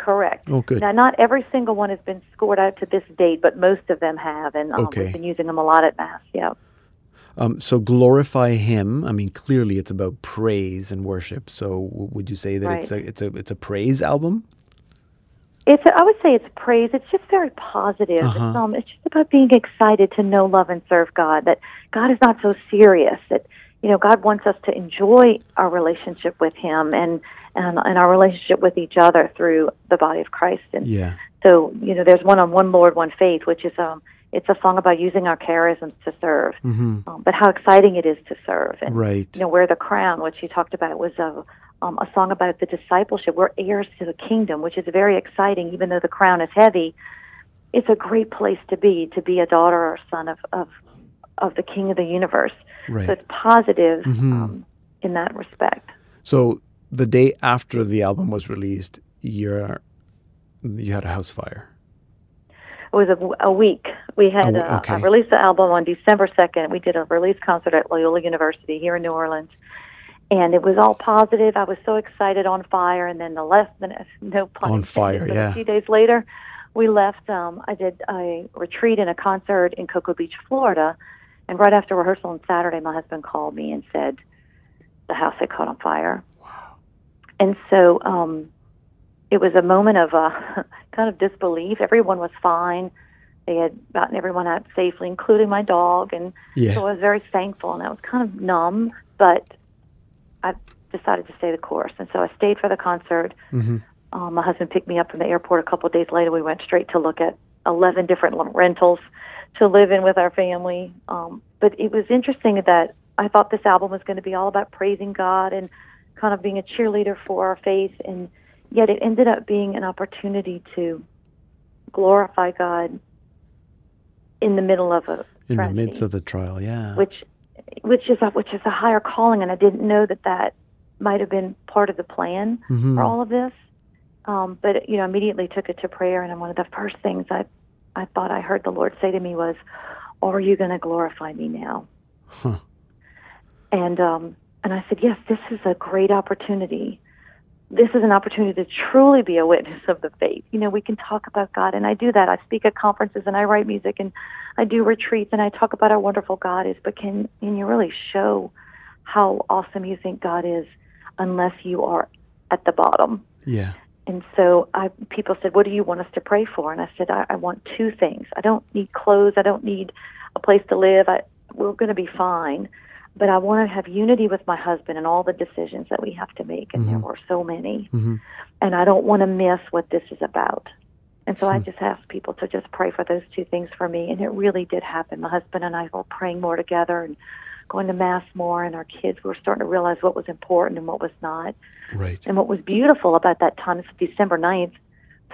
Correct. Oh, good. Now, not every single one has been scored out to this date, but most of them have, and um, Okay. we've been using them a lot at Mass. Yeah. Um, so glorify Him. I mean, clearly it's about praise and worship. So w- would you say that it's a it's a it's a praise album? It's. I would say it's praise. It's just very positive. Uh-huh. It's, um, it's just about being excited to know, love, and serve God. That God is not so serious. That you know, God wants us to enjoy our relationship with Him and and, and our relationship with each other through the body of Christ. And Yeah. so, you know, there's one on one Lord, one faith, which is um, it's a song about using our charisms to serve. hmm Um, but how exciting it is to serve. And Right. you know, wear the crown, which you talked about, was a um, a song about the discipleship. We're heirs to the kingdom, which is very exciting. Even though the crown is heavy, it's a great place to be to be a daughter or son of of, of the King of the universe. Right. So it's positive Mhm. um, in that respect. So the day after the album was released, you're you had a house fire. It was a, a week. We had Oh, uh, okay. I released the album on December second. We did a release concert at Loyola University here in New Orleans, and it was all positive. I was so excited, on fire, and then the left, the, *laughs* no pun On fire, but yeah. A few days later, we left. Um, I did a retreat and a concert in Cocoa Beach, Florida, and right after rehearsal on Saturday, my husband called me and said the house had caught on fire. Wow! And so um, it was a moment of uh, *laughs* kind of disbelief. Everyone was fine. They had gotten everyone out safely, including my dog, and Yeah. so I was very thankful. And I was kind of numb, but I decided to stay the course, and so I stayed for the concert. hmm Um, my husband picked me up from the airport a couple of days later. We went straight to look at 11 different rentals to live in with our family. Um, but it was interesting that I thought this album was going to be all about praising God and kind of being a cheerleader for our faith, and yet it ended up being an opportunity to glorify God in the middle of a In the midst of the trial, yeah. which which is a, which is a higher calling, and I didn't know that that might have been part of the plan Mhm. for all of this. Um, but you know, immediately took it to prayer, and one of the first things I I thought I heard the Lord say to me was, "Are you going to glorify me now?" Huh. And um, and I said, "Yes, this is a great opportunity. This is an opportunity to truly be a witness of the faith. You know, we can talk about God, and I do that. I speak at conferences, and I write music, and I do retreats, and I talk about how wonderful God is. But can can you really show how awesome you think God is, unless you are at the bottom?" Yeah. And so I, people said, "What do you want us to pray for?" And I said, I, "I want two things. I don't need clothes. I don't need a place to live. I, we're going to be fine, but I want to have unity with my husband and all the decisions that we have to make. And there were so many, Mhm. and I don't want to miss what this is about." And so I just asked people to just pray for those two things for me, and it really did happen. My husband and I were praying more together and going to mass more, and our kids were starting to realize what was important and what was not. Right. And what was beautiful about that time is December 9th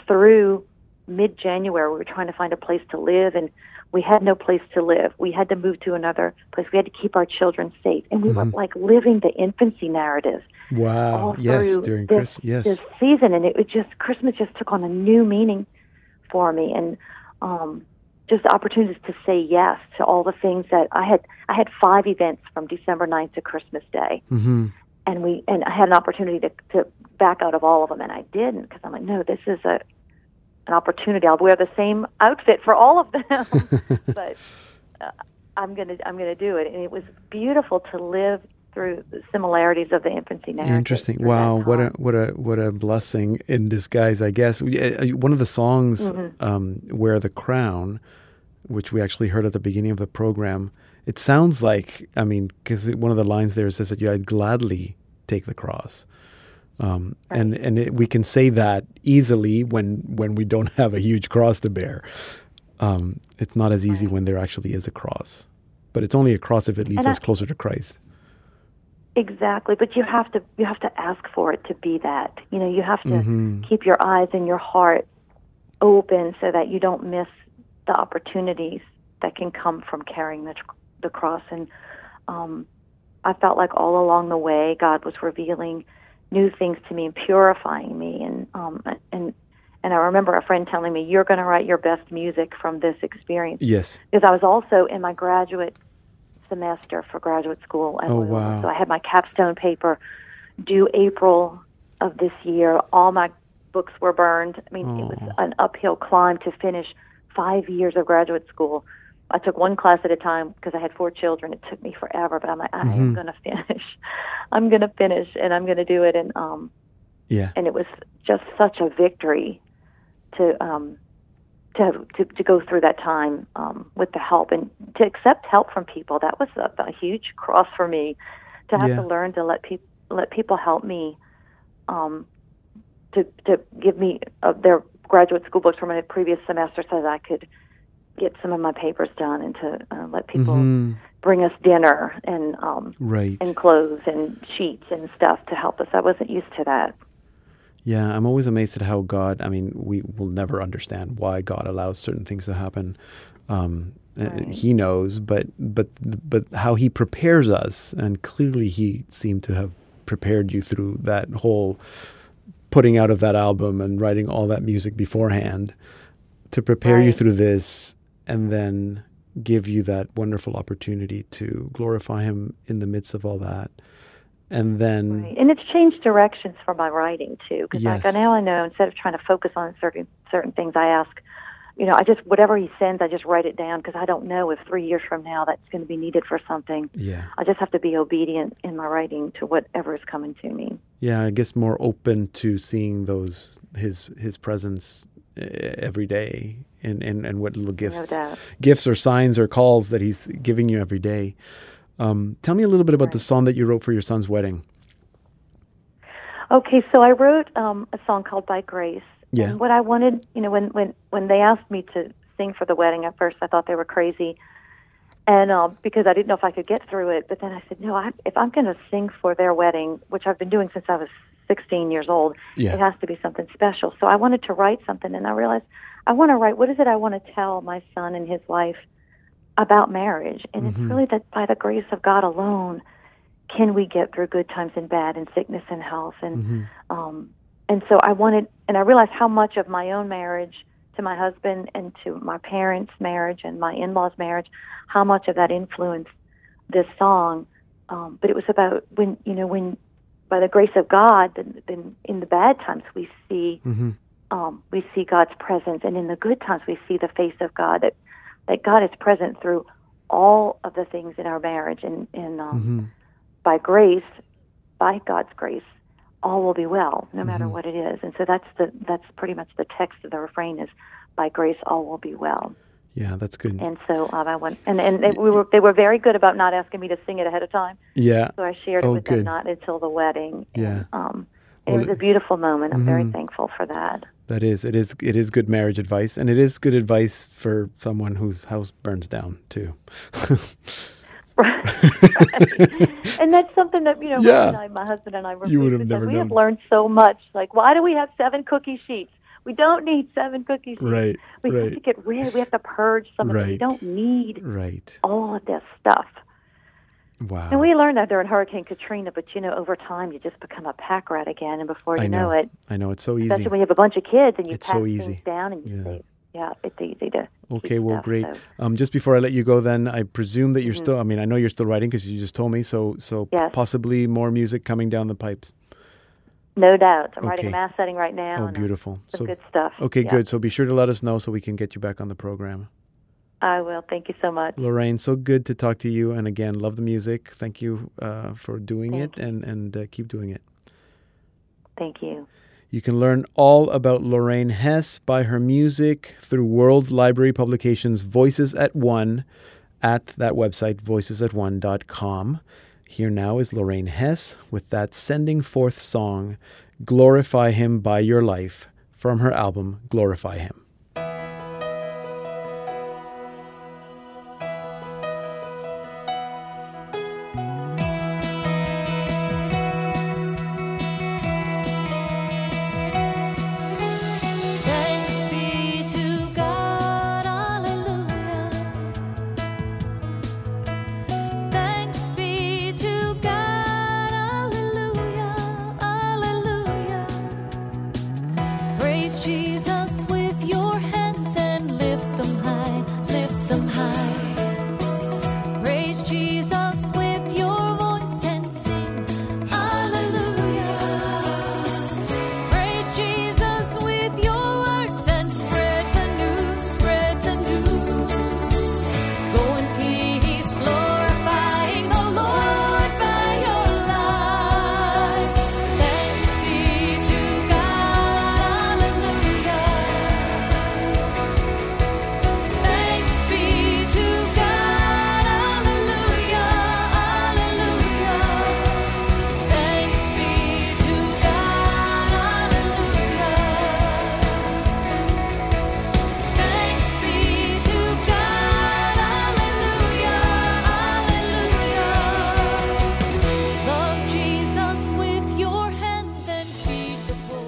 through mid January, we were trying to find a place to live, and we had no place to live. We had to move to another place. We had to keep our children safe. And we were like living the infancy narrative Wow. Yes, during this, Christmas. Yes. this season. And it was just, Christmas just took on a new meaning for me. And, um, just opportunities to say yes to all the things that I had. I had five events from December 9th to Christmas Day hmm and we and I had an opportunity to to back out of all of them, and I didn't because I'm like, no, this is a an opportunity. I'll wear the same outfit for all of them, *laughs* but uh, I'm gonna I'm gonna do it, and it was beautiful to live through the similarities of the infancy narrative. Interesting. Wow, what a what a what a blessing in disguise, I guess. Uh, One of the songs, Mm-hmm. um, "Wear the Crown," which we actually heard at the beginning of the program, it sounds like I mean, because one of the lines there says that you I'd gladly take the cross, um, and and it, we can say that easily when when we don't *laughs* have a huge cross to bear. Um, it's not as easy when there actually is a cross, but it's only a cross if it leads us closer to Christ. Exactly, but you have to you have to ask for it to be that. You know, you have to Mm-hmm. keep your eyes and your heart open so that you don't miss the opportunities that can come from carrying the tr- the cross. And um, I felt like all along the way, God was revealing new things to me and purifying me. And um, and and I remember a friend telling me, "You're going to write your best music from this experience." Yes. because I was also in my graduate semester for graduate school. And Oh, wow. So I had my capstone paper due April of this year. All my books were burned. I mean, it was Oh. an uphill climb to finish five years of graduate school. I took one class at a time because I had four children. It took me forever, but I'm like, I Mm-hmm. am going to finish. *laughs* I'm going to finish, and I'm going to do it. And um, Yeah. and it was just such a victory to um to to, to go through that time um with the help and to accept help from people that was a, a huge cross for me to have Yeah. to learn to let people let people help me um to to give me uh, their graduate school books from a previous semester so that I could get some of my papers done and to uh, let people Mhm. bring us dinner and um Right. and clothes and sheets and stuff to help us. I wasn't used to that. Yeah, I'm always amazed at how God. I mean, we will never understand why God allows certain things to happen. Um, uh, Right. He knows, but but but how He prepares us, and clearly He seemed to have prepared you through that whole putting out of that album and writing all that music beforehand to prepare you through this, and then give you that wonderful opportunity to glorify Him in the midst of all that, and then Right. And it's changed directions for my writing too, because Yes. like now I know instead of trying to focus on certain certain things, I ask, you know, I just whatever he sends, I just write it down because I don't know if three years from now that's going to be needed for something. yeah. I just have to be obedient in my writing to whatever is coming to me. Yeah, I guess more open to seeing those his his presence every day and, and, and what little gifts doubt. gifts or signs or calls that he's giving you every day. Um, tell me a little bit about the song that you wrote for your son's wedding. Okay, so I wrote um, a song called "By Grace." Yeah. And what I wanted, you know, when when when they asked me to sing for the wedding. At first, I thought they were crazy, and um, because I didn't know if I could get through it. But then I said, no, I, if I'm going to sing for their wedding, which I've been doing since I was 16 years old, Yeah. it has to be something special. So I wanted to write something, and I realized I want to write. What is it I want to tell my son and his wife about marriage? And it's really that by the grace of God alone can we get through good times and bad and sickness and health and um and so I wanted and I realized how much of my own marriage to my husband and to my parents' marriage and my in-laws' marriage, how much of that influenced this song. Um, but it was about when you know when by the grace of God, then, then in the bad times we see um, we see God's presence, and in the good times we see the face of God. That that God is present through all of the things in our marriage, and and um, by grace, by God's grace, all will be well, no matter what it is. And so that's the that's pretty much the text of the refrain is, by grace, all will be well. Yeah, that's good. And so um, I went, and and they, we were they were very good about not asking me to sing it ahead of time. Yeah. So I shared it Oh, with good. them not until the wedding. Yeah. And, um, Well, it was a beautiful moment. I'm very Mhm. thankful for that. That is, it is, it is good marriage advice, and it is good advice for someone whose house burns down too. *laughs* and that's something that you know, Yeah. And I, my husband and I, were You would have never we have learned so much. Like, why do we have seven cookie sheets? We don't need seven cookie sheets. Right, We have to get rid. We have to purge some of it. We don't need right. all of this stuff. Wow. And we learned that during Hurricane Katrina, but you know, over time, you just become a pack rat again, and before you I know. it, I know it's so easy. especially when you have a bunch of kids and you It's pack so things down and you Yeah. say, yeah, it's easy to. Okay, well, stuff, great. so- Um, just before I let you go, then I presume that you're Mhm. still. I mean, I know you're still writing because you just told me. So, so Yes. possibly more music coming down the pipes. No doubt. I'm writing a mass setting right now. Oh, and, uh, beautiful. Some So, good stuff. okay, Yeah. good. So be sure to let us know so we can get you back on the program. I will. Thank you so much. Lorraine, so good to talk to you. And again, love the music. Thank you uh, for doing Thank it and and uh, keep doing it. Thank you. You can learn all about Lorraine Hess by her music through World Library Publications Voices As One at that website, voicesasone.com. Here now is Lorraine Hess with that Sending Forth song, Glorify Him by Your Life, from her album Glorify Him.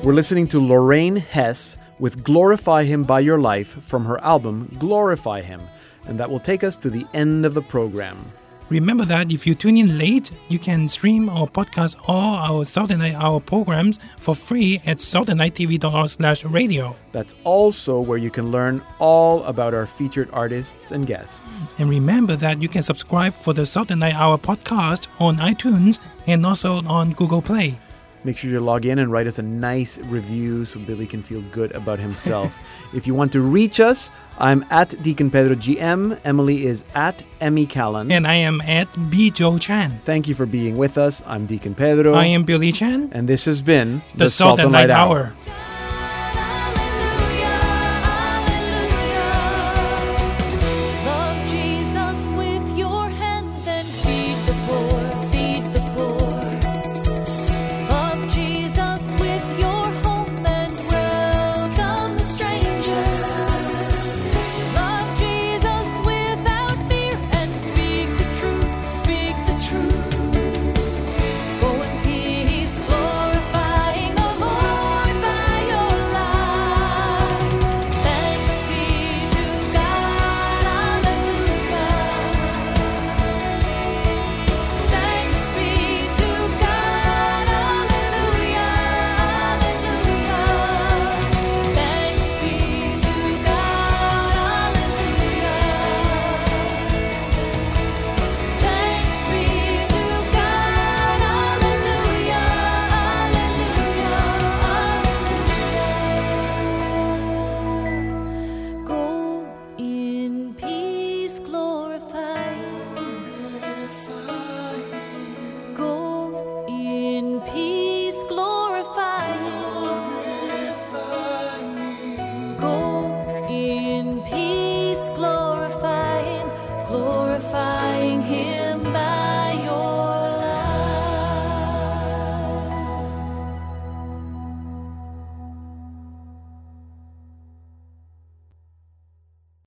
We're listening to Lorraine Hess with Glorify Him by Your Life from her album Glorify Him. And that will take us to the end of the program. Remember that if you tune in late, you can stream or podcast all our Salt and Light Hour programs for free at saltandlightTV.org slash radio. That's also where you can learn all about our featured artists and guests. And remember that you can subscribe for the Salt and Light Hour podcast on iTunes and also on Google Play. Make sure you log in and write us a nice review so Billy can feel good about himself. *laughs* if you want to reach us, I'm at Deacon Pedro GM. Emily is at Emmy Callan. And I am at B. Joe Chan. Thank you for being with us. I'm Deacon Pedro. I am Billy Chan, And this has been the, Salt and Light Hour. God